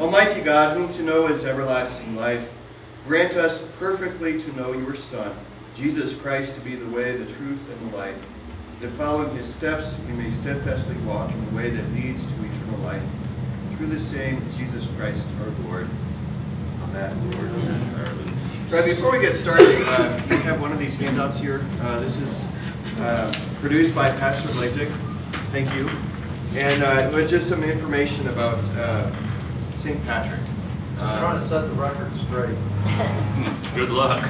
Almighty God, whom to know is everlasting life, grant us perfectly to know your Son, Jesus Christ, to be the way, the truth, and the life, that following his steps we may steadfastly walk in the way that leads to eternal life. Through the same Jesus Christ our Lord. Amen. Lord. Right, before we get started, uh, we have one of these handouts here. Uh, this is uh, produced by Pastor Blazik. Thank you. And uh, it was just some information about uh, St. Patrick. Just trying to set the record straight. Good luck.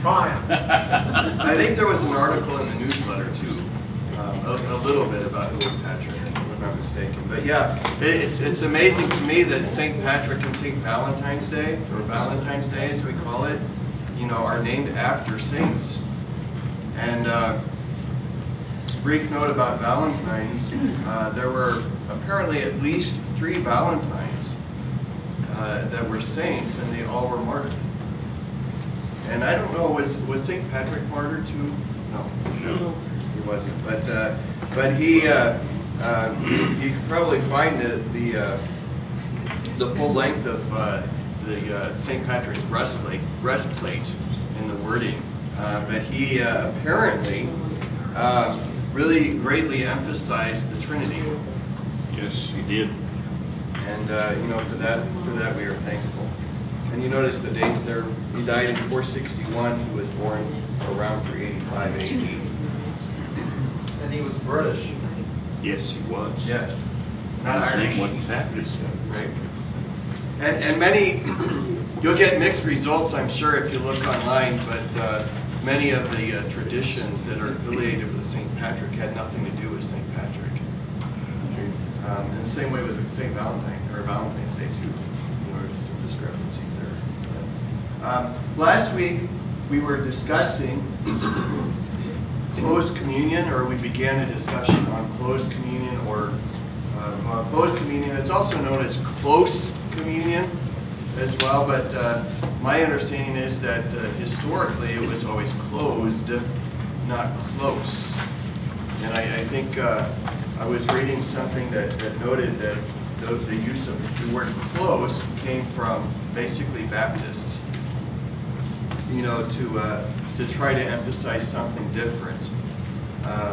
Trying. I think there was an article in the newsletter too, um, a, a, little bit about St. Patrick, if I'm not mistaken. But yeah, it, it's it's amazing to me that St. Patrick and St. Valentine's Day, or Valentine's Day as we call it, you know, are named after saints. And uh, brief note about Valentine's, uh, there were apparently at least three Valentines uh, that were saints, and they all were martyred. And I don't know, was was St. Patrick martyred too? No, No. he wasn't. But uh, but he uh, uh, you could probably find the the, uh, the full length of uh, the uh, St. Patrick's breastplate breastplate in the wording. Uh, but he uh, apparently uh, really greatly emphasized the Trinity. Yes, he did. And uh, you know, for that for that we are thankful. And you notice the dates there. He died in 461. He was born around 385 AD. And he was British. Yes, he was. Yes, not His Irish. name wasn't Patrick. Right. And and many, you'll get mixed results, I'm sure, if you look online. But uh, many of the uh, traditions that are affiliated with St. Patrick had nothing to do with St. Patrick. Um, and the same way with St. Valentine or Valentine's Day too. You know, there's some discrepancies there. But, um, last week we were discussing closed communion, or we began a discussion on closed communion, or uh, well, closed communion. It's also known as close communion as well. But uh, my understanding is that uh, historically it was always closed, not close. And I, I think uh, I was reading something that, that noted that the, the, use of the word close came from basically Baptists, you know, to uh, to try to emphasize something different. Um,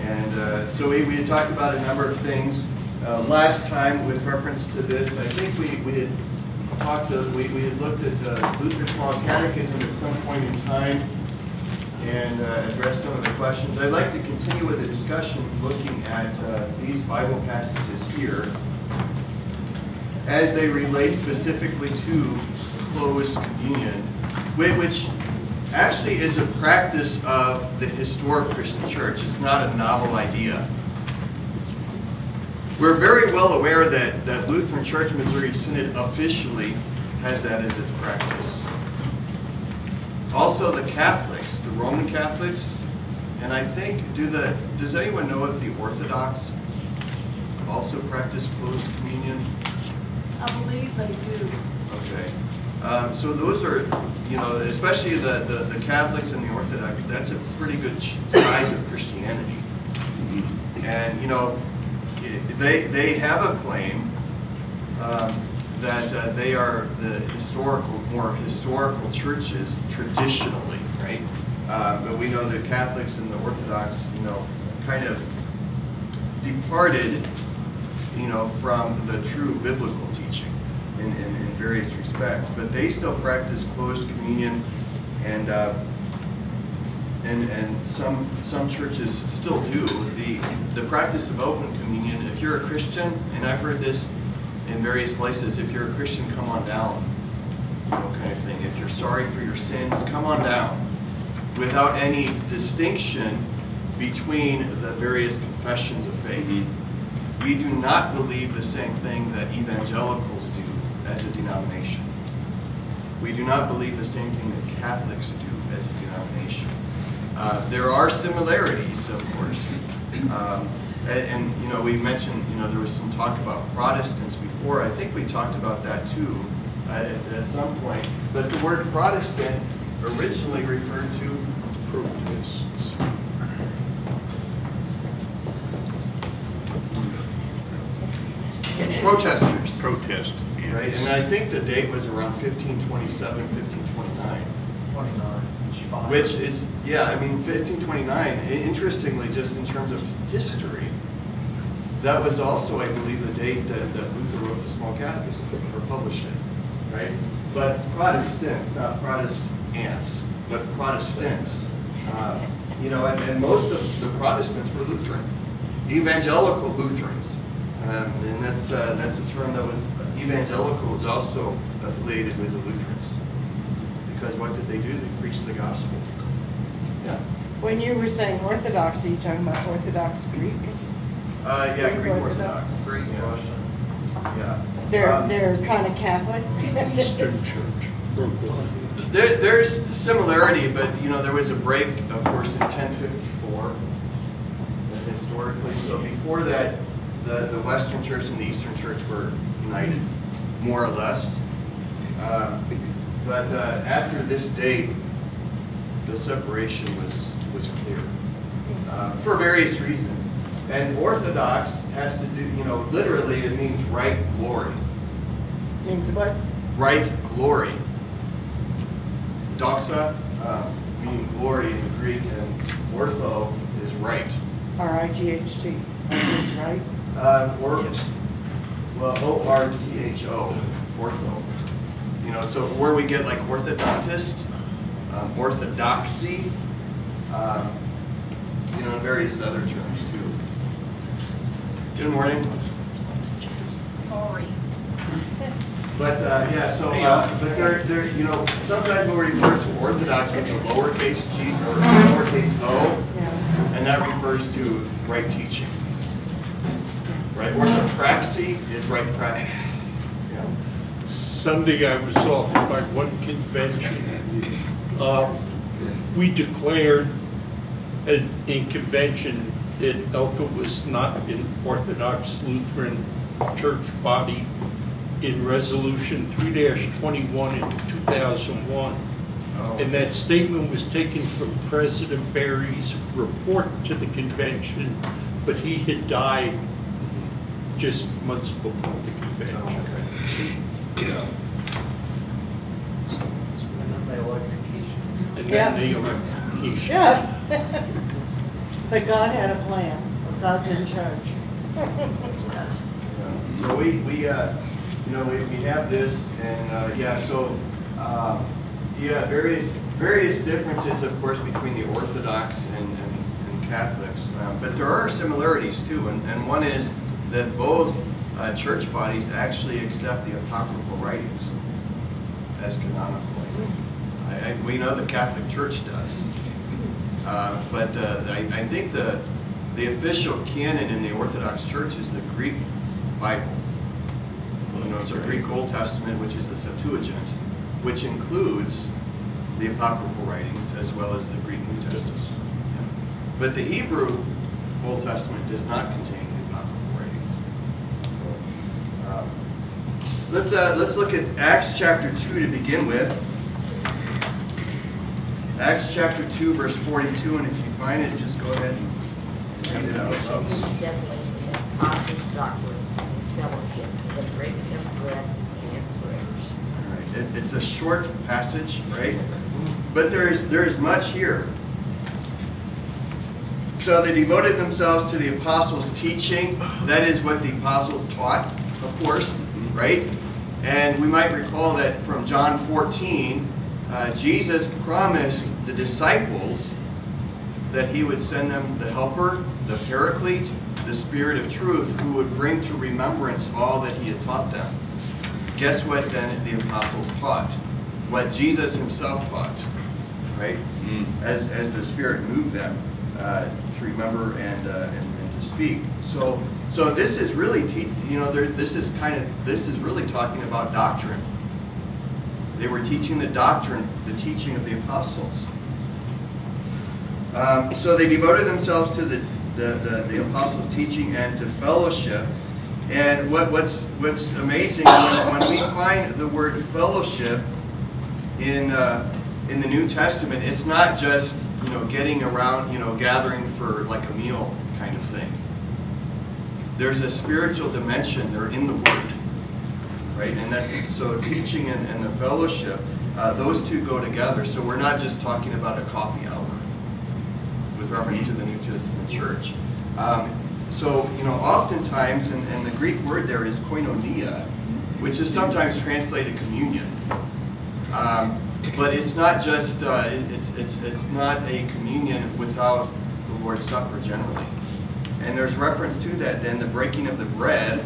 and uh, so we, we talked about a number of things uh, last time with reference to this. I think we, we had talked, to, we, we had looked at uh, Luther's Small Catechism at some point in time and uh, address some of the questions. I'd like to continue with the discussion looking at uh, these Bible passages here as they relate specifically to closed communion, which actually is a practice of the historic Christian church. It's not a novel idea. We're very well aware that, that Lutheran Church Missouri Synod officially has that as its practice. Also, the Catholics, the Roman Catholics, and I think, do the does anyone know if the Orthodox also practice closed communion? I believe they do. Okay. Um, so those are, you know, especially the, the, the, Catholics and the Orthodox, that's a pretty good size of Christianity. And, you know, they, they have a claim um, that uh, they are the historical, more historical churches traditionally, right? Uh, but we know the Catholics and the Orthodox, you know, kind of departed, you know, from the true biblical teaching in, in, in various respects. But they still practice closed communion, and uh, and and some some churches still do the the practice of open communion. If you're a Christian, and I've heard this in various places, if you're a Christian, come on down, you know, kind of thing. If you're sorry for your sins, come on down, without any distinction between the various confessions of faith. We do not believe the same thing that evangelicals do as a denomination. We do not believe the same thing that Catholics do as a denomination. Uh, there are similarities, of course. Um, and, and, you know, we mentioned, you know, there was some talk about Protestants before. I think we talked about that too at, at some point. But the word Protestant originally referred to Protestants. protesters. Protest, yeah. right? And I think the date was around 1527, 1529. Twenty-nine. Which is, yeah, I mean, 1529, interestingly, just in terms of history, that was also, I believe, the date that, that Luther wrote the Small Catechism or published it, right? But Protestants, not Protestants, but Protestants, uh, you know, and, and most of the Protestants were Lutheran, evangelical Lutherans. Um, and that's, uh, that's a term that was, evangelical was also affiliated with the Lutherans. Because what did they do? They preached the gospel. Yeah. When you were saying Orthodox, are you talking about Orthodox Greek? Uh, yeah, Greek Greek Orthodox. Orthodox. Greek yeah. Russian. Yeah. They're, Um, they're kind of Catholic? Eastern Church, broke. There, there's similarity, but you know there was a break, of course, in 1054 uh, historically. So before that, the, the Western Church and the Eastern Church were united, more or less. Um, but uh, after this date, the separation was was clear uh, for various reasons. And Orthodox has to do, you know, literally it means right glory. Means what? right glory. Doxa, uh, meaning glory in Greek, and ortho is right. R-I-G-H-T. That's right? Uh, or, well, O-R-T-H-O, ortho. You know, so where we get like orthodontist, um, orthodoxy, um, you know, and various other terms too. Good morning. Sorry. But uh, yeah, so uh, but they're they're you know sometimes we'll refer to Orthodox with a lowercase g or lowercase o, Yeah. and that refers to right teaching. Right, orthopraxy is right practice. Yeah. Sunday I was off by one convention. Uh, We declared in in convention that ELCA was not an Orthodox Lutheran church body in Resolution 3-21 in 2001. Oh. And that statement was taken from President Barry's report to the convention, but he had died just months before the Oh, convention. okay. Yeah. And then they electrocution. And Yeah. then the electrification. Yeah. But God had a plan. God's in charge. So we, we, uh, you know, we, we have this and, uh, yeah, so, um, yeah, various, various differences, of course, between the Orthodox and, and, and Catholics. Um, but there are similarities too, and, and one is that both, uh, church bodies actually accept the apocryphal writings as canonical. I, I, we know the Catholic Church does. Uh, but uh, I, I think the the official canon in the Orthodox Church is the Greek Bible. You know, so Greek Old Testament, which is the Septuagint, which includes the apocryphal writings as well as the Greek New Testament. Yeah. But the Hebrew Old Testament does not contain the apocryphal writings. So, uh, let's uh, let's look at Acts chapter two to begin with. Acts chapter 2, verse 42, and if you find it, just go ahead and read it out loud. He was definitely in apostles' doctrine and fellowship, the breaking of bread and prayers. All right. It, it's a short passage, right? But there's there's much here. So they devoted themselves to the apostles' teaching. That is what the apostles taught, of course, right? And we might recall that from John 14, uh, Jesus promised the disciples that he would send them the helper, the paraclete, the spirit of truth, who would bring to remembrance all that he had taught them. Guess what then the apostles taught? What Jesus himself taught, right? As, as the Spirit moved them uh, to remember and, uh, and and to speak. So so this is really te- you know there, this is kind of this is really talking about doctrine. They were teaching the doctrine, the teaching of the apostles. Um, so they devoted themselves to the, the, the, the apostles' teaching and to fellowship. And what, what's what's amazing when, when we find the word fellowship in uh, in the New Testament, it's not just you know getting around, you know, gathering for like a meal kind of thing. There's a spiritual dimension there in the word, right? And that's so teaching and, and the fellowship, uh, those two go together. So we're not just talking about a coffee hour with reference to the New Testament church. Um, so, you know, oftentimes, and, and the Greek word there is koinonia, which is sometimes translated communion. Um, but it's not just, uh, it's, it's, it's not a communion without the Lord's Supper generally. And there's reference to that then, the breaking of the bread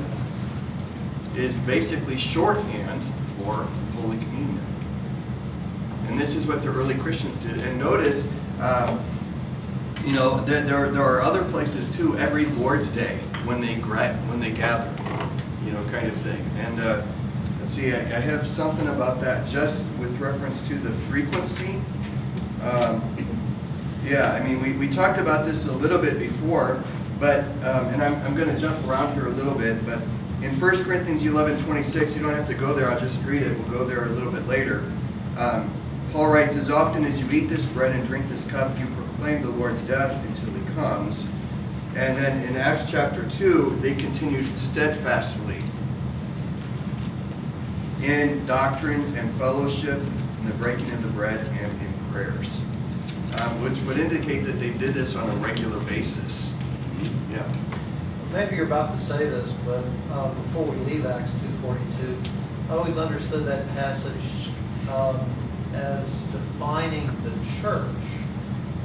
is basically shorthand for Holy Communion. And this is what the early Christians did. And notice, um, you know, there, there, there are other places too, every Lord's Day when they when they gather, you know, kind of thing. And uh, let's see, I, I have something about that just with reference to the frequency. Um, yeah, I mean, we, we talked about this a little bit before, but, um, and I'm, I'm going to jump around here a little bit, but in 1 Corinthians 11 26, you don't have to go there, I'll just read it. We'll go there a little bit later. Um, Paul writes, As often as you eat this bread and drink this cup, you proclaim the Lord's death until he comes. And then in Acts chapter 2, they continued steadfastly in doctrine and fellowship, in the breaking of the bread, and in prayers, um, which would indicate that they did this on a regular basis. Yeah. Maybe you're about to say this, but uh, before we leave Acts 2.42, I always understood that passage um, as defining the church,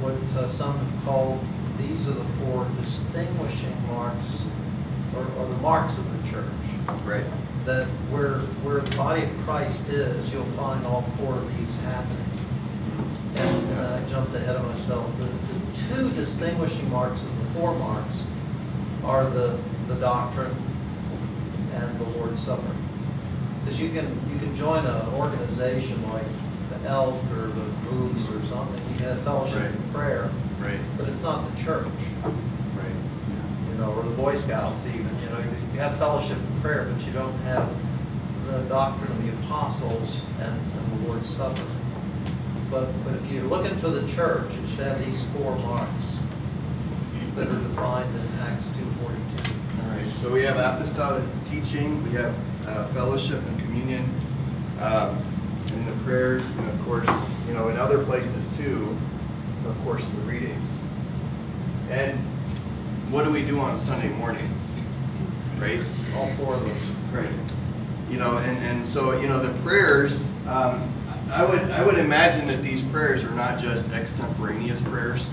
what uh, some have called these are the four distinguishing marks, or, or the marks of the church. Right. That where where the body of Christ is, you'll find all four of these happening. And, and I jumped ahead of myself. The, the two distinguishing marks of the four marks are the the doctrine and the Lord's Supper. Because you can you can join an organization like the Elk or the Moose or something. You can have fellowship Right. and prayer, Right. but it's not the church Right. you know, or the Boy Scouts even, you know, you have fellowship and prayer, but you don't have the doctrine of the apostles and, and the Lord's Supper. But but if you're looking for the church, it should have these four marks that are defined in Acts two forty two. So we have apostolic teaching, we have uh, fellowship and communion, um, and the prayers, and of course, you know, in other places too, of course, the readings. And what do we do on Sunday morning? Right? All four of those. Right. You know, and, and so, you know, the prayers, um, I would I would imagine that these prayers are not just extemporaneous prayers.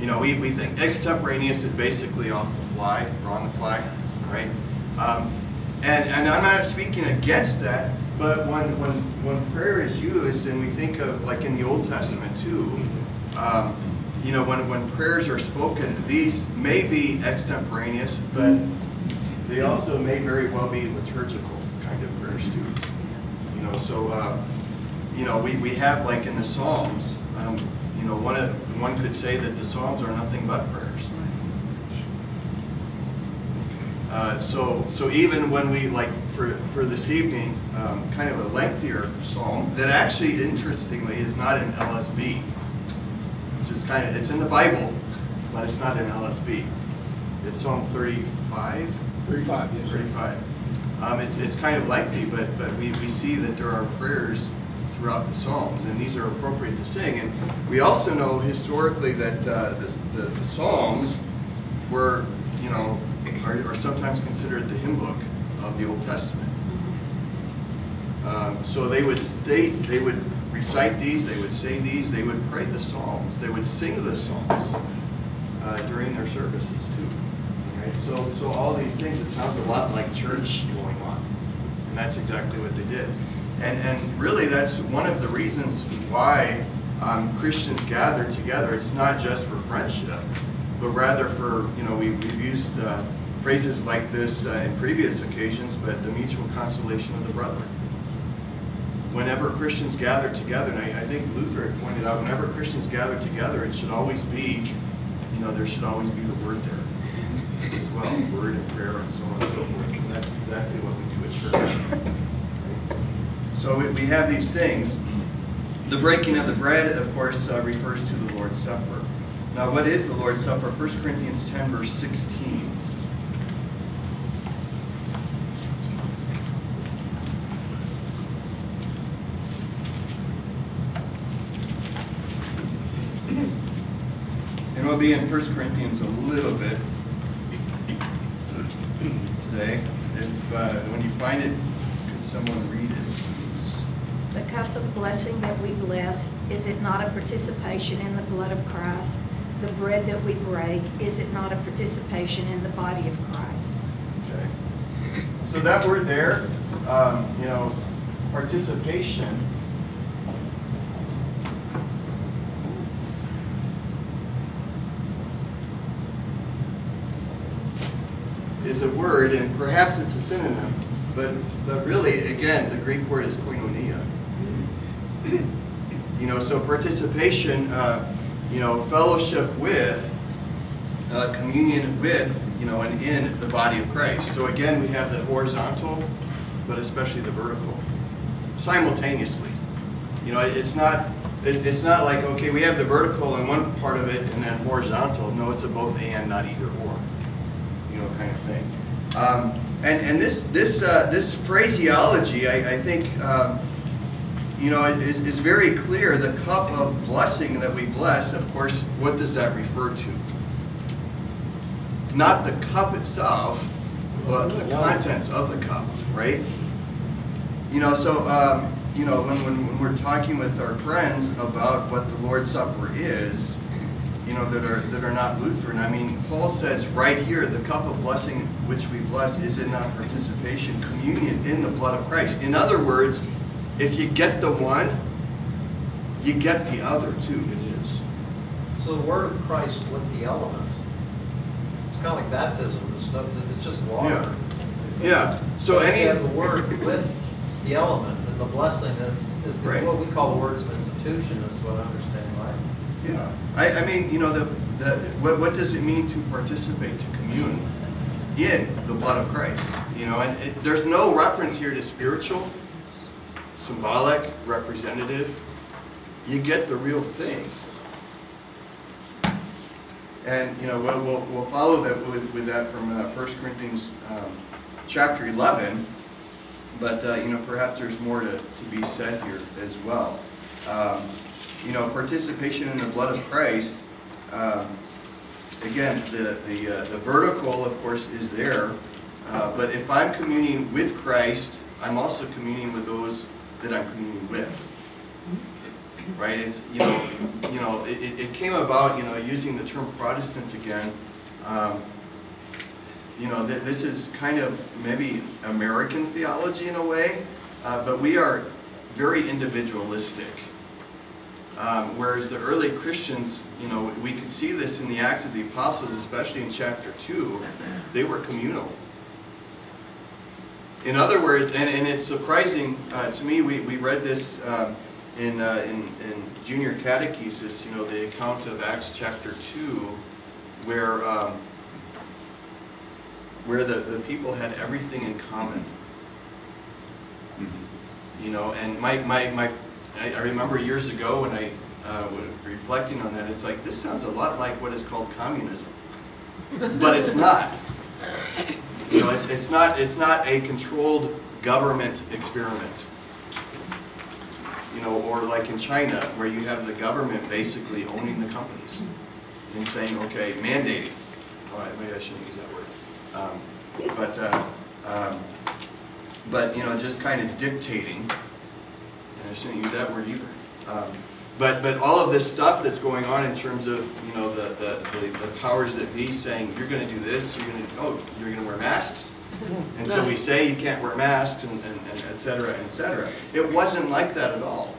You know, we, we think extemporaneous is basically off fly or on the fly, right? Um, and, and I'm not speaking against that, but when, when, when prayer is used, and we think of like in the Old Testament too, um, you know, when, when prayers are spoken, these may be extemporaneous, but they also may very well be liturgical kind of prayers too. You know, so uh, you know, we, we have like in the Psalms, um, you know, one one could say that the Psalms are nothing but prayers. Uh, so so even when we like for for this evening, um, kind of a lengthier psalm that actually interestingly is not in LSB, which is kind of it's in the Bible, but it's not in LSB. It's Psalm 35. 35, yes. 35. Um, it's, it's kind of lengthy, but, but we, we see that there are prayers throughout the Psalms, and these are appropriate to sing. And we also know historically that uh, the, the, the Psalms were, you know, are, are sometimes considered the hymn book of the Old Testament. Um, so they would state, they would recite these, they would say these, they would pray the Psalms, they would sing the Psalms uh, during their services too. Right? So, so all these things, it sounds a lot like church going on, and that's exactly what they did. And and really, that's one of the reasons why um, Christians gather together. It's not just for friendship, but rather for you know we, we've used uh, phrases like this uh, in previous occasions, but the mutual consolation of the brethren. Whenever Christians gather together, and I, I think Luther had pointed out, whenever Christians gather together, it should always be, you know, there should always be the word there as well, word and prayer and so on and so forth. And that's exactly what we do at church. So we have these things. The breaking of the bread, of course, uh, refers to the Lord's Supper. Now, what is the Lord's Supper? 1 Corinthians 10, verse 16. And we'll be in 1 Corinthians a little bit today. If uh, when you find it, could someone read it? Please? The cup of blessing that we bless, is it not a participation in the blood of Christ? The bread that we break, is it not a participation in the body of Christ? Okay. So that word there, um, you know, participation. Is a word, and perhaps it's a synonym, but but really, again, the Greek word is koinonia. You know, so participation, uh, you know, fellowship with, uh, communion with, you know, and in the body of Christ. So again, we have the horizontal, but especially the vertical, simultaneously. You know, it's not it, it's not like okay, we have the vertical in one part of it and then horizontal. No, it's a both and, not either or. You know, kind of thing. Um, and and this this uh, this phraseology, I, I think. Um, you know, it is very clear. The cup of blessing that we bless, of course, what does that refer to? Not the cup itself, but the contents of the cup, right? You know, so um, you know when, when, when we're talking with our friends about what the Lord's Supper is, you know that are that are not Lutheran. I mean, Paul says right here, the cup of blessing which we bless is in our participation, communion in the blood of Christ. In other words, if you get the one, you get the other too. It is. So the word of Christ with the element. It's kind of like baptism. It's, no, it's just water. Yeah. Yeah. So But any you have the word with the element, and the blessing is, is the, Right. what we call the words of institution, is what I understand, right? Yeah, I, I mean, you know, the, the what, what does it mean to participate, to commune in the blood of Christ? You know, and it, there's no reference here to spiritual, symbolic, representative. You get the real thing. And you know, we'll, we'll, we'll follow that with, with that from uh, 1 Corinthians um, chapter 11. But uh, you know, perhaps there's more to, to be said here as well. Um, you know, participation in the blood of Christ. Um, again, the the uh, the vertical, of course, is there. Uh, but if I'm communing with Christ, I'm also communing with those that I'm communing with. Right? It's you know, you know, it, it- came about, you know, using the term Protestant again. Um, you know, th- this is kind of maybe American theology in a way, uh, but we are very individualistic. Um, whereas the early Christians, you know, we could see this in the Acts of the Apostles, especially in chapter 2, they were communal. In other words, and, and it's surprising uh, to me, we, we read this um, in, uh, in, in junior catechesis, you know, the account of Acts chapter 2, where, um, where the, the people had everything in common. You know, and my, my, my I, I remember years ago when I uh, was reflecting on that, it's like, this sounds a lot like what is called communism. but it's not. You know, it's, it's not it's not a controlled government experiment. You know, or like in China, where you have the government basically owning the companies and saying, okay, mandating. All right, maybe I shouldn't use that word. Um, but uh, um, but you know, just kind of dictating. And I shouldn't use that word either. Um, but but all of this stuff that's going on in terms of you know the the, the, the powers that be saying you're going to do this, you're going to oh you're going to wear masks, and so we say you can't wear masks and, and, and et cetera, et cetera. It wasn't like that at all.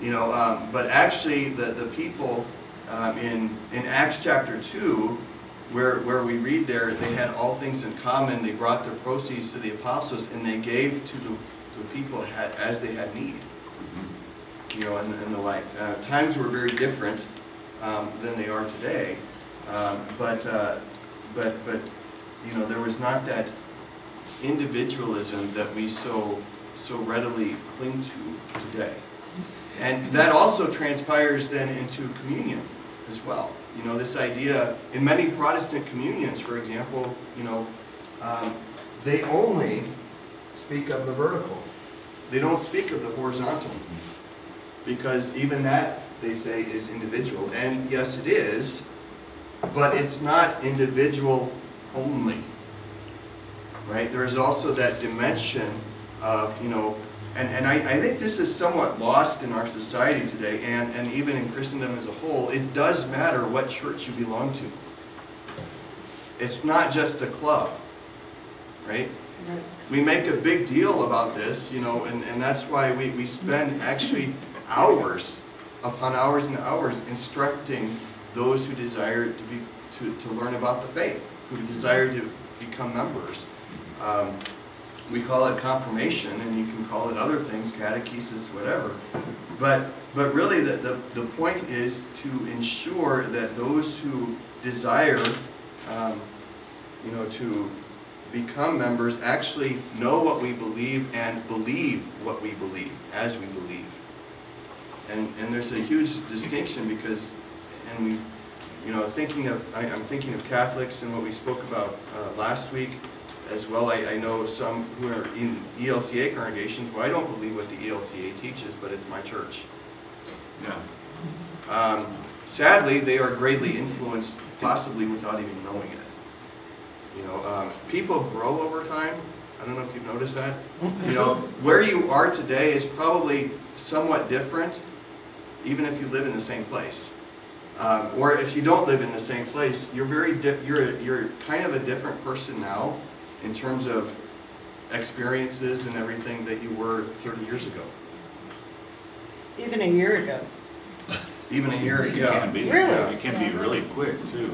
You know, um, but actually the the people um, in in Acts chapter two. Where, where we read there, they had all things in common. They brought their proceeds to the apostles, and they gave to the, the people had, as they had need you know, and, and the like. Uh, times were very different um, than they are today, um, but uh, but but you know, there was not that individualism that we so so readily cling to today, and that also transpires then into communion as well. You know, this idea in many Protestant communions, for example, you know, um, they only speak of the vertical. They don't speak of the horizontal because even that they say is individual and yes it is but it's not individual only. Right? There's also that dimension of, you know, and, and I, I think this is somewhat lost in our society today and, and even in Christendom as a whole. It does matter what church you belong to. It's not just a club, right? We make a big deal about this, you know, and, and that's why we, we spend actually hours upon hours and hours instructing those who desire to be to, to learn about the faith, who desire to become members. Um, we call it confirmation, and you can call it other things, catechesis, whatever. But but really, the, the, the point is to ensure that those who desire, um, you know, to become members actually know what we believe and believe what we believe as we believe. And and there's a huge distinction because, and we, you know, thinking of I, I'm thinking of Catholics and what we spoke about uh, last week as well. I, I know some who are in ELCA congregations. Well, I don't believe what the ELCA teaches, but it's my church. Yeah. Um, sadly, they are greatly influenced, possibly without even knowing it. You know, um, people grow over time. I don't know if you've noticed that. You know, where you are today is probably somewhat different, even if you live in the same place. Um, or if you don't live in the same place, you're very di- you're you're kind of a different person now in terms of experiences and everything that you were 30 years ago. Even a year ago. Even a year It ago. can be. Really? It can be really quick too.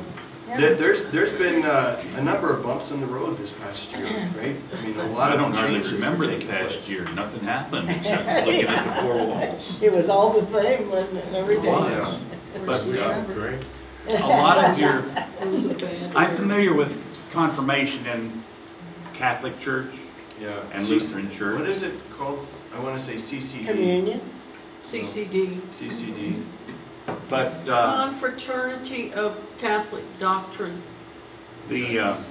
There- There's there's been uh, a number of bumps in the road this past year, right? I mean, a lot I of don't hardly changes remember the past place. year. Nothing happened except looking at the four walls. It was all the same, wasn't it, every day? Was. But We uh, drink. a lot of your, It was a bad I'm familiar with confirmation in Catholic Church. Yeah. And C- Lutheran Church. What is it called? I want to say CCD. Communion? CCD, CCD. But uh, Confraternity of Catholic Doctrine. the, uh,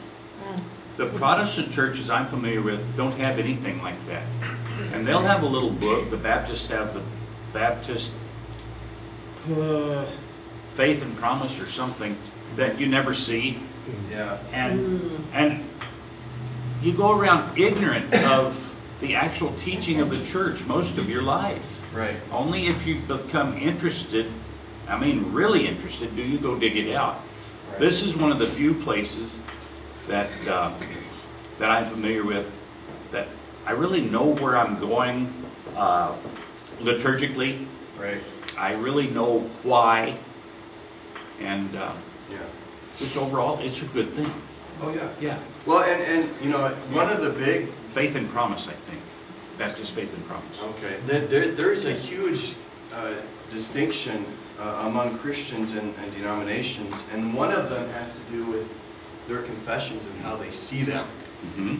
the Protestant churches I'm familiar with don't have anything like that. And they'll have a little book, the Baptists have the Baptist uh, Faith and Promise or something that you never see. Yeah. And, and you go around ignorant of the actual teaching of the church most of your life. Right. Only if you become interested, I mean really interested, do you go dig it out. Right. This is one of the few places that uh, that I'm familiar with that I really know where I'm going uh, liturgically. Right. I really know why, and uh, Yeah. which overall it's a good thing. Oh yeah. Yeah, Well, and and you know, one of the big faith and promise, I think. That's Baptist faith and promise. Okay, there, there, there's a huge uh, distinction uh, among Christians and, and denominations, and one of them has to do with their confessions and how they see them. hmm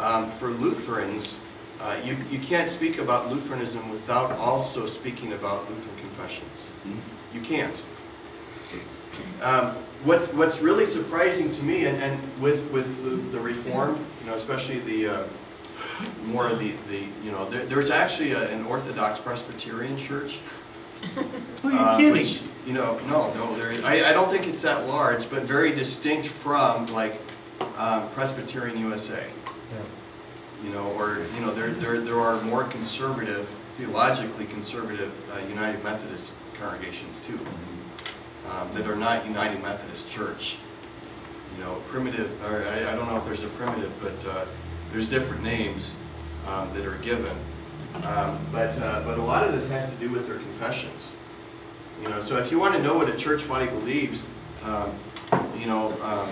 Um, for Lutherans, uh, you, you can't speak about Lutheranism without also speaking about Lutheran confessions. You can't. Um, what's, what's really surprising to me, and, and with, with the, the Reformed, you know, especially the uh, more of the, the you know, there, there's actually a, an Orthodox Presbyterian church. Are you uh, kidding? Which, you know, no, no, there is. I, I don't think it's that large, but very distinct from like um, Presbyterian USA Yeah. you know, or you know, there there there are more conservative, theologically conservative uh, United Methodist congregations too, um, that are not United Methodist Church. You know, primitive, or I, I don't know if there's a primitive, but uh, there's different names um, that are given. Um, but uh, but a lot of this has to do with their confessions. You know, so if you want to know what a church body believes, um, you know, um,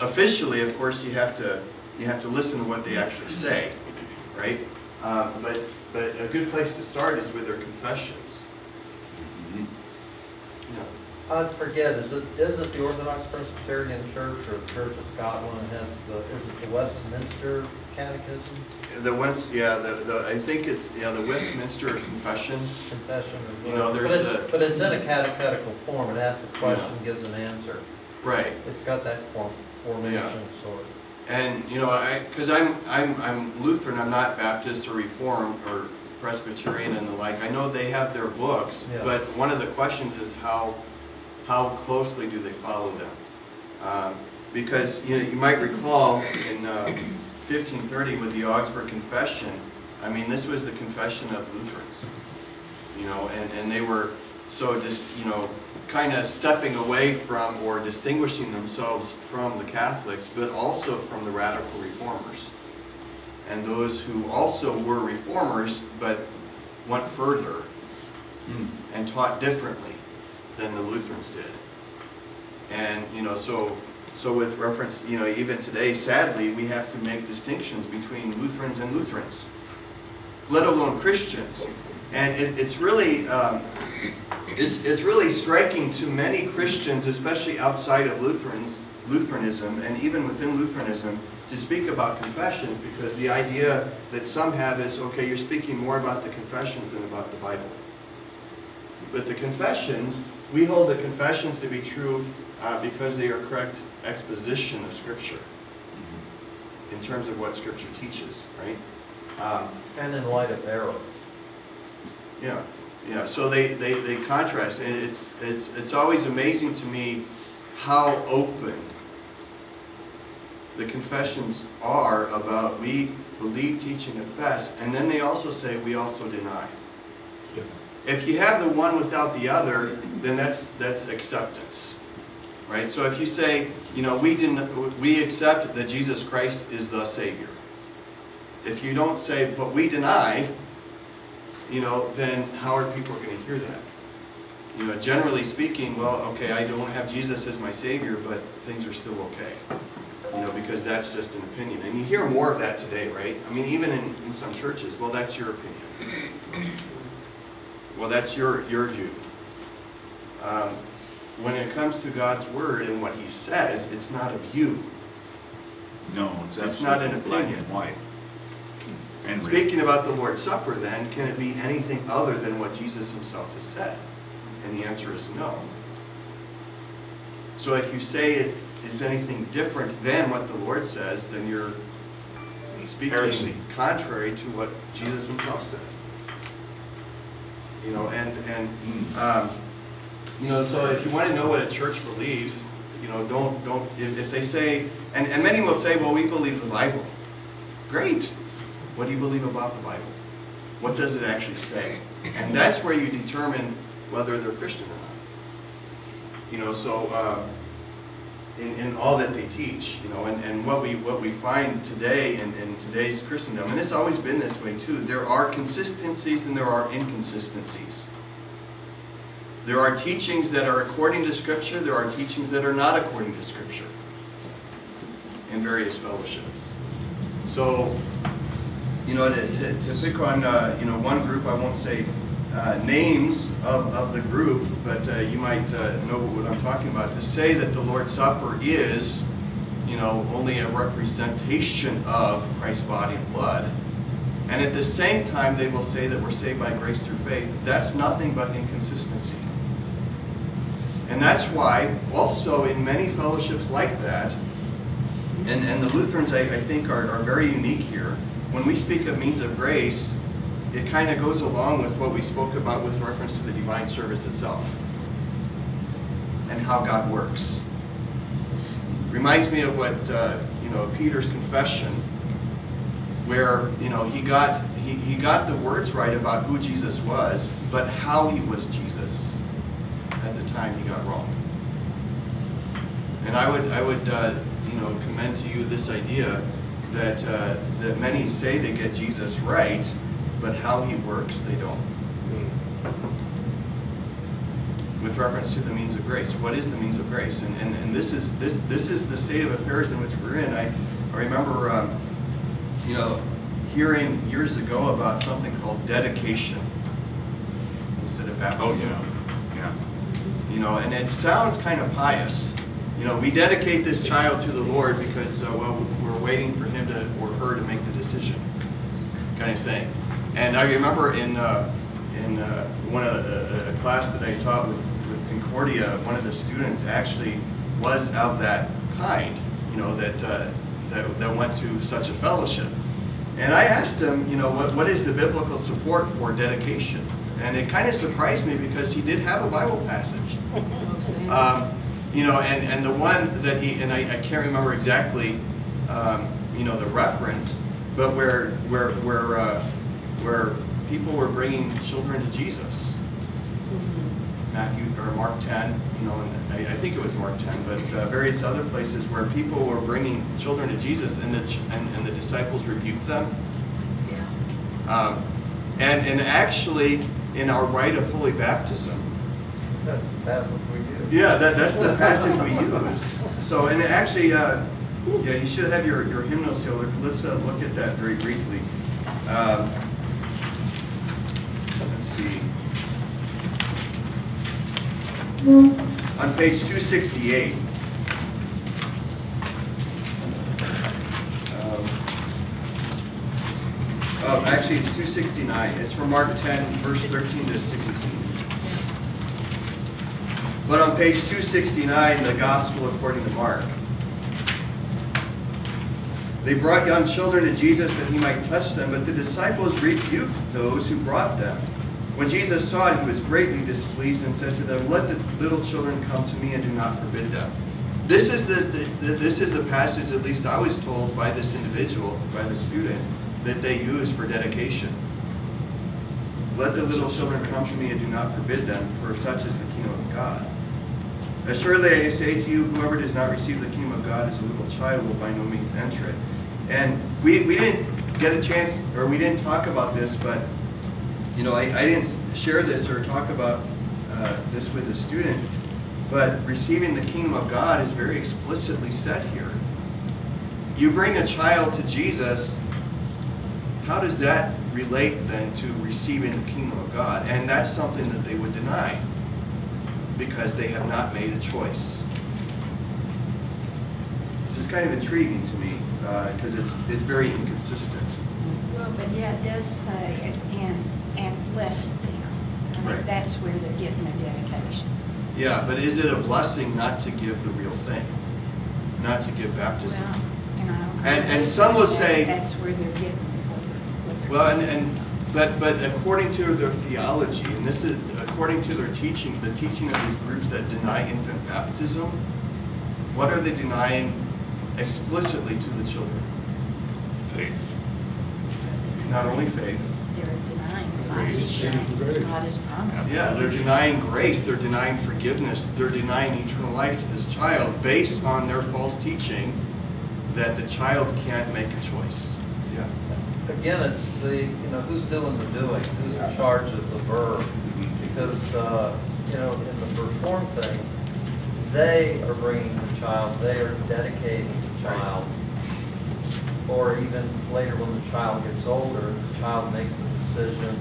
officially, of course, you have to you have to listen to what they actually say, right? Um, but but a good place to start is with their confessions. Mhm. Yeah. I forget, is it, is it the Orthodox Presbyterian Church or the Church of Scotland has the, is it the Westminster Catechism, The West, yeah, the, the I think it's yeah the Westminster Confession. confession or You know, there's But it's, the- but it's in a catechetical form, it asks a question, Yeah. gives an answer. Right. It's got that form, formation Yeah. sort of. And you know, I because I'm I'm I'm Lutheran, I'm not Baptist or Reformed or Presbyterian and the like. I know they have their books, Yeah. but one of the questions is how how closely do they follow them? Um, because you know you might recall in uh, 1530 with the Augsburg Confession. I mean, this was the confession of Lutherans, you know, and, and they were so just you know kind of stepping away from or distinguishing themselves from the Catholics, but also from the radical reformers and those who also were reformers but went further Mm. and taught differently than the Lutherans did. And you know, so so with reference, you know, even today, sadly, we have to make distinctions between Lutherans and Lutherans, let alone Christians. And it, it's really um, it's it's really striking to many Christians, especially outside of Lutherans, Lutheranism, and even within Lutheranism, to speak about confessions because the idea that some have is okay, you're speaking more about the confessions than about the Bible. But the confessions, we hold the confessions to be true uh, because they are correct exposition of Scripture in terms of what Scripture teaches, right? Um, And in light of error. yeah, yeah. So they, they, they contrast, and it's it's it's always amazing to me how open the confessions are about we believe, teach, and confess, and then they also say we also deny. If you have the one without the other, then that's that's acceptance, right? So if you say, you know, we didn't, we accept that Jesus Christ is the Savior. If you don't say, but we deny, you know, then how are people going to hear that? You know, generally speaking, well, okay, I don't have Jesus as my Savior, but things are still okay. You know, because that's just an opinion. And you hear more of that today, right? I mean, even in, in some churches, well, that's your opinion. Well, that's your, your view. Um, when it comes to God's Word and what He says, it's not a view. No, it's It's not an black opinion. white. And. Speaking about the Lord's Supper, then, can it be anything other than what Jesus Himself has said? And the answer is no. So if you say it is anything different than what the Lord says, then you're speaking Heresy. contrary to what Jesus Himself said. You know, and and um, you know, so if you want to know what a church believes, you know, don't don't if, if they say, and and many will say, well, we believe the Bible. Great. What do you believe about the Bible? What does it actually say? And that's where you determine whether they're Christian or not. You know, so um, in, in all that they teach, you know, and, and what we what we find today in, in today's Christendom, and it's always been this way too, there are consistencies and there are inconsistencies. There are teachings that are according to Scripture, there are teachings that are not according to Scripture in various fellowships. So, you know, to, to, to pick on, uh, you know, one group, I won't say uh, names of, of the group, but uh, you might uh, know what I'm talking about. To say that the Lord's Supper is, you know, only a representation of Christ's body and blood, and at the same time they will say that we're saved by grace through faith, that's nothing but inconsistency. And that's why, also in many fellowships like that, and, and the Lutherans, I, I think, are, are very unique here. When we speak of means of grace, it kind of goes along with what we spoke about with reference to the divine service itself and how God works. Reminds me of what uh, you know Peter's confession, where you know he got he, he got the words right about who Jesus was, but how he was Jesus at the time he got wrong. And I would I would uh, you know commend to you this idea that uh, that many say they get Jesus right, but how he works they don't. With reference to the means of grace, what is the means of grace? And and, and this is this this is the state of affairs in which we're in. I, I remember um, you know hearing years ago about something called dedication instead of Oh, baptism. yeah. Yeah. You know, and it sounds kind of pious. You know, we dedicate this child to the Lord because, uh, well, we're waiting for him to or her to make the decision, kind of thing. And I remember in uh, in uh, one of the, a class that I taught with, with Concordia, one of the students actually was of that kind. You know, that uh, that that went to such a fellowship. And I asked him, you know, what, what is the biblical support for dedication? And it kind of surprised me because he did have a Bible passage Oh, Um, you know, and, and the one that he, and I, I can't remember exactly, um, you know, the reference, but where, where, where, uh, where people were bringing children to Jesus. Mhm. Matthew, or Mark 10, you know, and I, I think it was Mark 10, but uh, various other places where people were bringing children to Jesus and the, ch- and, and the disciples rebuked them. Yeah. Um, and, and actually, in our rite of holy baptism, That's, the passage we use. Yeah, that, that's the passage we use. So, and actually, uh, yeah, you should have your, your hymnals here. Let's uh, look at that very briefly. Um, let's see. On page 268. Um, oh, actually, it's 269. It's from Mark 10, verse 13 to 16. But on page 269, the Gospel according to Mark. They brought young children to Jesus that he might touch them, but the disciples rebuked those who brought them. When Jesus saw it, he was greatly displeased and said to them, Let the little children come to me and do not forbid them. This is the, the, the this is the passage, at least I was told by this individual, by the student, that they use for dedication. Let the little children come to me and do not forbid them, for such is the kingdom of God. Assuredly I say to you, whoever does not receive the kingdom of God as a little child will by no means enter it. And we, we didn't get a chance, or we didn't talk about this, but, you know, I, I didn't share this or talk about uh, this with the student, but receiving the kingdom of God is very explicitly said here. You bring a child to Jesus, how does that relate then to receiving the kingdom of God? And that's something that they would deny because they have not made a choice. Which is kind of intriguing to me uh, because it's it's very inconsistent. Well, but yeah, it does say, and, and bless them. I Right. think that's where they're getting the dedication. Yeah, but is it a blessing not to give the real thing, not to give baptism? Well, you know. And- and some will say- That's where they're getting what they're, what they're. Well, and, and but but according to their theology, and this is according to their teaching, the teaching of these groups that deny infant baptism, what are they denying explicitly to the children? Faith. Not only faith, They're denying Grace. insurance that God has promised. Yeah, they're denying grace, they're denying forgiveness, they're denying eternal life to this child based on their false teaching that the child can't make a choice. Yeah. Again, it's the, you know, who's doing the doing, who's in charge of the verb. Because, uh, you know, in the perform thing, they are bringing the child, they are dedicating the child. Or even later when the child gets older, the child makes a decision,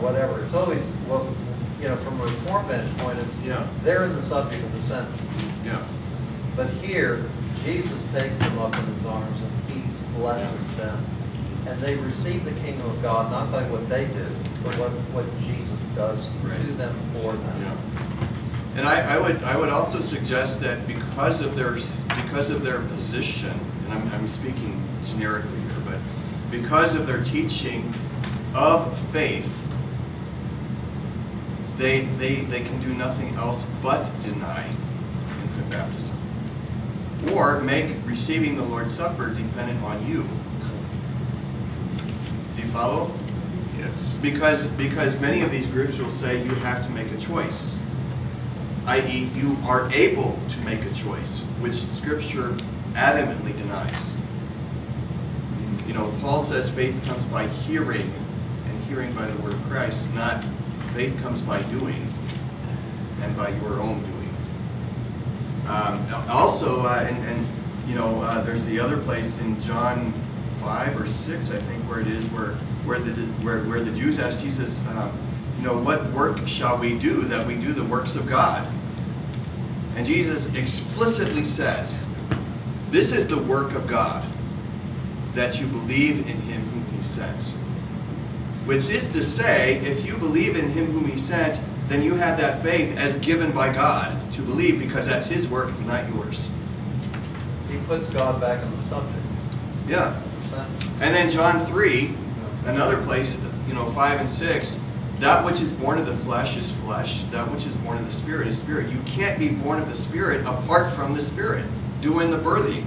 whatever. It's always, well, you know, from a reform vantage point, it's, Yeah. they're in the subject of the sentence. Yeah. But here, Jesus takes them up in his arms and he blesses them. And they receive the kingdom of God not by what they do, but what, what Jesus does to them for them. Yeah. And I, I would I would also suggest that because of their because of their position, and I'm, I'm speaking generically here, but because of their teaching of faith, they they they can do nothing else but deny infant baptism, or make receiving the Lord's Supper dependent on you. Follow? Yes. Because because many of these groups will say you have to make a choice, i.e., you are able to make a choice, which Scripture adamantly denies. You know, Paul says faith comes by hearing, and hearing by the word of Christ. Not faith comes by doing, and by your own doing. Um, also, uh, and, and you know, uh, there's the other place in John five or six, I think, where it is where where the where, where the Jews asked Jesus, um, you know, what work shall we do that we do the works of God? And Jesus explicitly says, this is the work of God, that you believe in Him whom He sent. Which is to say, if you believe in Him whom He sent, then you have that faith as given by God to believe because that's His work, not yours. He puts God back on the subject, Yeah. And then John 3, another place, you know, 5 and 6, that which is born of the flesh is flesh. That which is born of the spirit is spirit. You can't be born of the spirit apart from the spirit doing the birthing.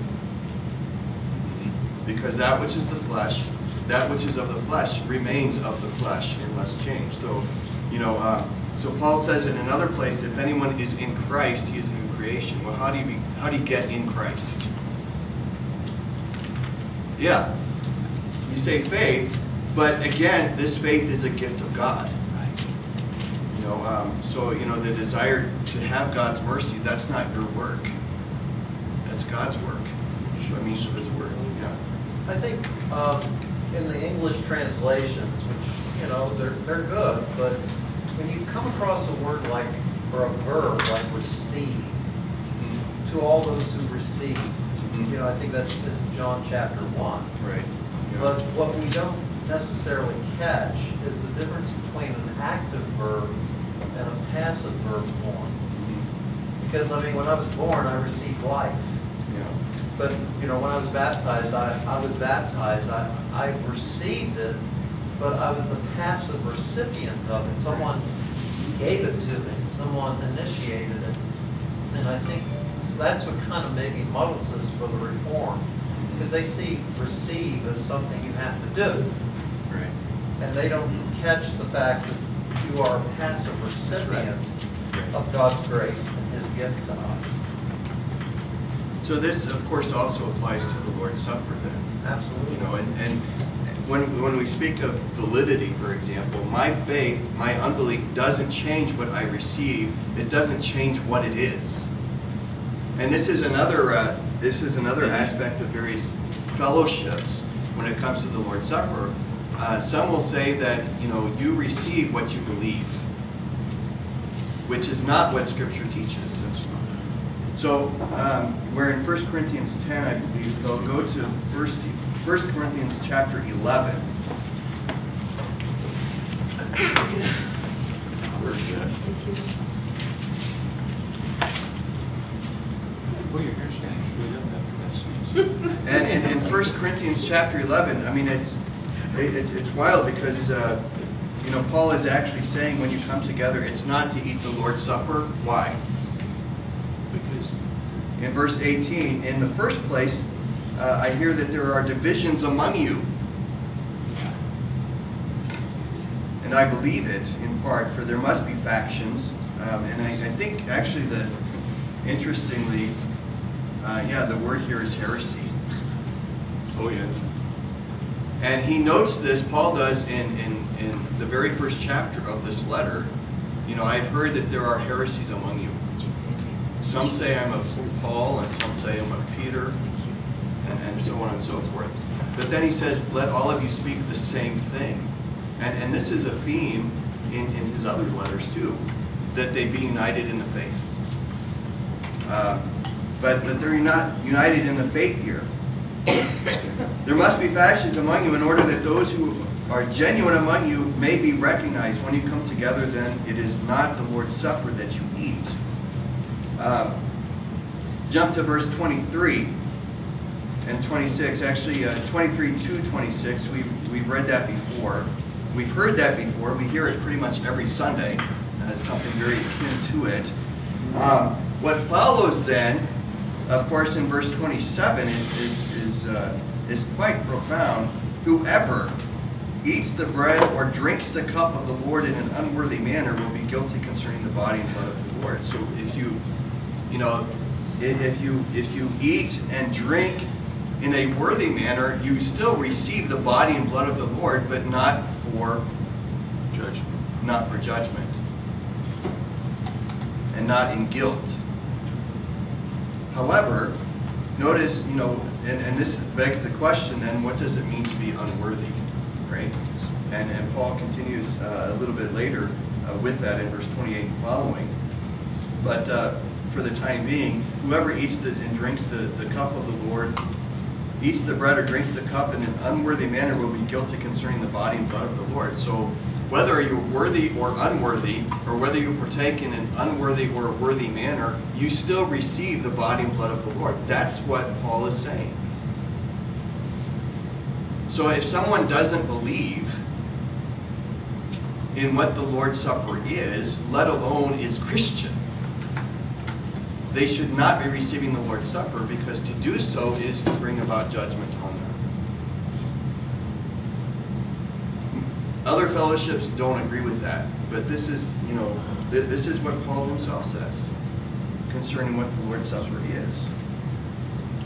Because that which is the flesh, that which is of the flesh remains of the flesh unless changed. So, you know, uh, so Paul says in another place, if anyone is in Christ, he is a new creation. Well, how do you be, how do you get in Christ? Yeah, you say faith, but again, this faith is a gift of God. You know, um, so you know the desire to have God's mercy. That's not your work. That's God's work. Means of His word. Yeah. I think um, in the English translations, which you know they're they're good, but when you come across a word like or a verb like receive, to all those who receive, you know, I think that's in John chapter one. Right. Yeah. But what we don't necessarily catch is the difference between an active verb and a passive verb form. Because I mean, when I was born, I received life. Yeah. But you know, when I was baptized, I, I was baptized. I, I received it, but I was the passive recipient of it. Someone gave it to me. Someone initiated it. And I think so that's what kind of maybe muddles this for the reform, because they see receive as something you have to do. And they don't catch the fact that you are a passive recipient of God's grace and His gift to us. So this, of course, also applies to the Lord's Supper. Then. Absolutely. You know, and, and when, when we speak of validity, for example, my faith, my unbelief doesn't change what I receive. It doesn't change what it is. And this is another uh, this is another aspect of various fellowships when it comes to the Lord's Supper. Uh, some will say that you know you receive what you believe, which is not what Scripture teaches. So um, we're in 1 Corinthians 10, I believe. So go to 1, 1 Corinthians chapter 11. Where's that? Thank you. Well, you're here standing straight up after that speech. And in, in 1 Corinthians chapter 11, I mean, it's it, it- it's wild because, uh, you know, Paul is actually saying when you come together, it's not to eat the Lord's Supper. Why? Because In verse 18, in the first place, uh, I hear that there are divisions among you. And I believe it in part, for there must be factions. Um, and I, I think actually the, interestingly, uh, yeah, the word here is heresy. Oh, yeah. And he notes this, Paul does in, in, in the very first chapter of this letter. You know, I've heard that there are heresies among you. Some say I'm of Paul, and some say I'm of Peter, and, and so on and so forth. But then he says, let all of you speak the same thing. And, and this is a theme in, in his other letters too, that they be united in the faith. Uh, but, but they're not united in the faith here. There must be factions among you in order that those who are genuine among you may be recognized. When you come together, then it is not the Lord's Supper that you eat. Uh, jump to verse 23 and 26. Actually, uh, 23 to 26. We've, we've read that before. We've heard that before. We hear it pretty much every Sunday. Uh, something very akin to it. Um, what follows then, of course, in verse 27 is, is, is, uh, is quite profound. Whoever eats the bread or drinks the cup of the Lord in an unworthy manner will be guilty concerning the body and blood of the Lord. So if you, you know, if you if you eat and drink in a worthy manner, you still receive the body and blood of the Lord, but not for judgment. not for judgment, and not in guilt. However, notice, you know, and, and this begs the question then, what does it mean to be unworthy, right? And, and Paul continues uh, a little bit later uh, with that in verse 28 and following. But uh, for the time being, whoever eats the, and drinks the, the cup of the Lord, eats the bread or drinks the cup in an unworthy manner will be guilty concerning the body and blood of the Lord. So whether you're worthy or unworthy, or whether you partake in an unworthy or a worthy manner, you still receive the body and blood of the Lord. That's what Paul is saying. So if someone doesn't believe, in what the Lord's Supper is, let alone is Christian, they should not be receiving the Lord's Supper because to do so is to bring about judgment on them. Other fellowships don't agree with that, but this is, you know, th- this is what Paul himself says concerning what the Lord's Supper is.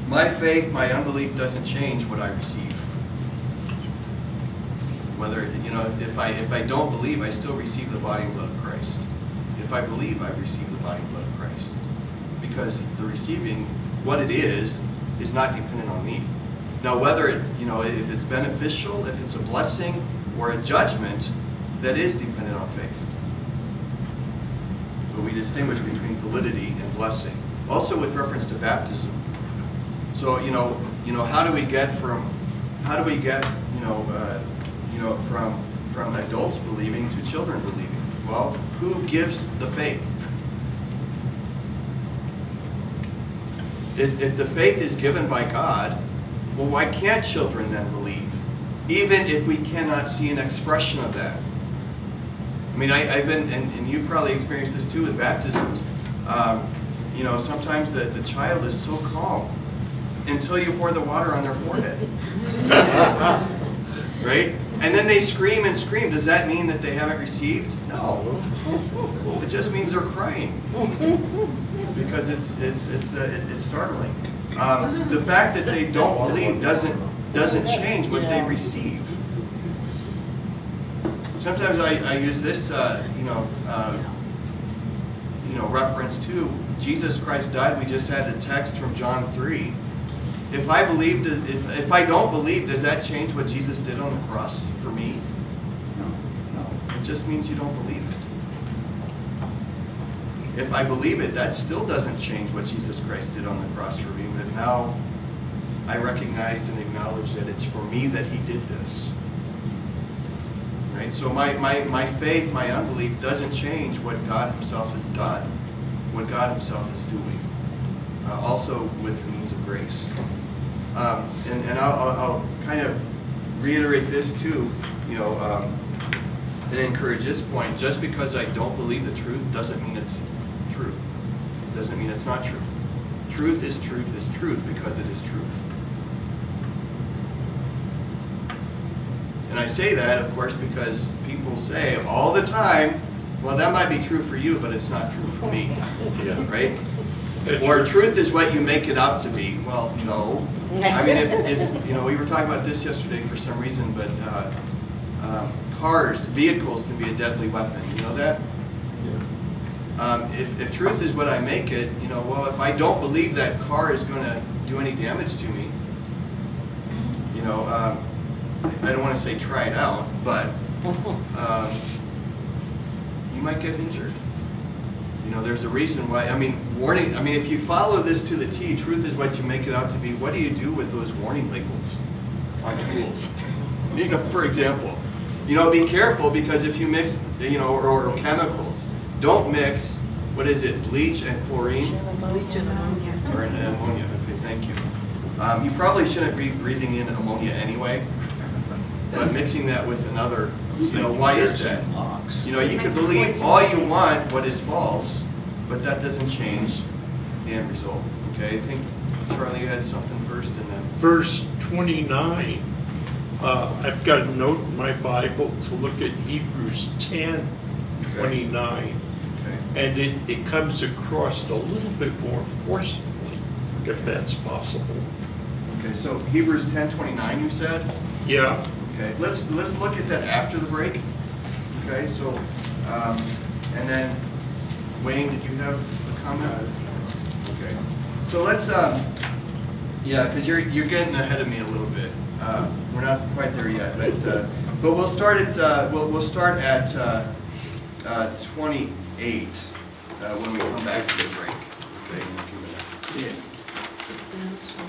My faith, my unbelief doesn't change what I receive. Whether you know, if I if I don't believe, I still receive the body and blood of Christ. If I believe, I receive the body and blood of Christ. Because the receiving, what it is, is not dependent on me. Now, whether it, you know, if it's beneficial, if it's a blessing or a judgment, that is dependent on faith. But we distinguish between validity and blessing. Also, with reference to baptism. So, you know, you know, how do we get from, how do we get, you know, uh, you know, from from adults believing to children believing? Well, who gives the faith? If, if the faith is given by God, well, why can't children then believe? Even if we cannot see an expression of that. I mean, I, have been, and, and you've probably experienced this too with baptisms. Um, you know, sometimes the, the child is so calm until you pour the water on their forehead. right? And then they scream and scream. Does that mean that they haven't received? No. It just means they're crying because it's it's it's uh, it's startling. Um, the fact that they don't believe doesn't doesn't change what they receive. Sometimes I, I use this, uh, you know, uh, you know, reference to Jesus Christ died. We just had a text from John three. If I believe, if if I don't believe, does that change what Jesus did on the cross for me? No, no. It just means you don't believe it. If I believe it, that still doesn't change what Jesus Christ did on the cross for me. But now I recognize and acknowledge that it's for me that He did this. Right? So my, my, my faith, my unbelief doesn't change what God Himself has done, what God Himself is doing. Uh, also with the means of grace. Um, and and I'll, I'll, kind of reiterate this too, you know, um, and encourage this point. Just because I don't believe the truth doesn't mean it's true. Doesn't mean it's not true. Truth is truth is truth because it is truth. I say that, of course, because people say all the time, well, that might be true for you, but it's not true for me. Yeah. Right? Or truth is what you make it out to be. Well, no. I mean, if, if you know, we were talking about this yesterday for some reason, but uh, um, cars, vehicles can be a deadly weapon. You know that? Um, if, if truth is what I make it, you know, well, if I don't believe that car is going to do any damage to me, you know, um, I don't want to say try it out, but um, you might get injured. You know, there's a reason why. I mean, warning. I mean, if you follow this to the T, truth is what you make it out to be. What do you do with those warning labels on tools? You know, for example, you know, be careful because if you mix, you know, or, or chemicals, don't mix. What is it? Bleach and chlorine Bleach and ammonia. or an ammonia. Okay, thank you. Um, you probably shouldn't be breathing in ammonia anyway, but mixing that with another, you know, why is that? You know, you can believe all you want what is false, but that doesn't change the end result. Okay, I think Charlie you had something first, and then verse 29, uh, I've got a note in my Bible to look at Hebrews 10, 29. okay, And it, it comes across a little bit more forcefully, if that's possible. okay. So Hebrews ten twenty nine, you said. Yeah, Okay, let's let's look at that after the break. Okay, so um, and then Wayne, did you have a comment? Okay, so let's um, yeah, because you're you're getting ahead of me a little bit. Uh, we're not quite there yet, but uh, but we'll start at uh, we'll we'll start at uh, uh, 28 uh, when we come back to the break. Okay, in a few minutes. From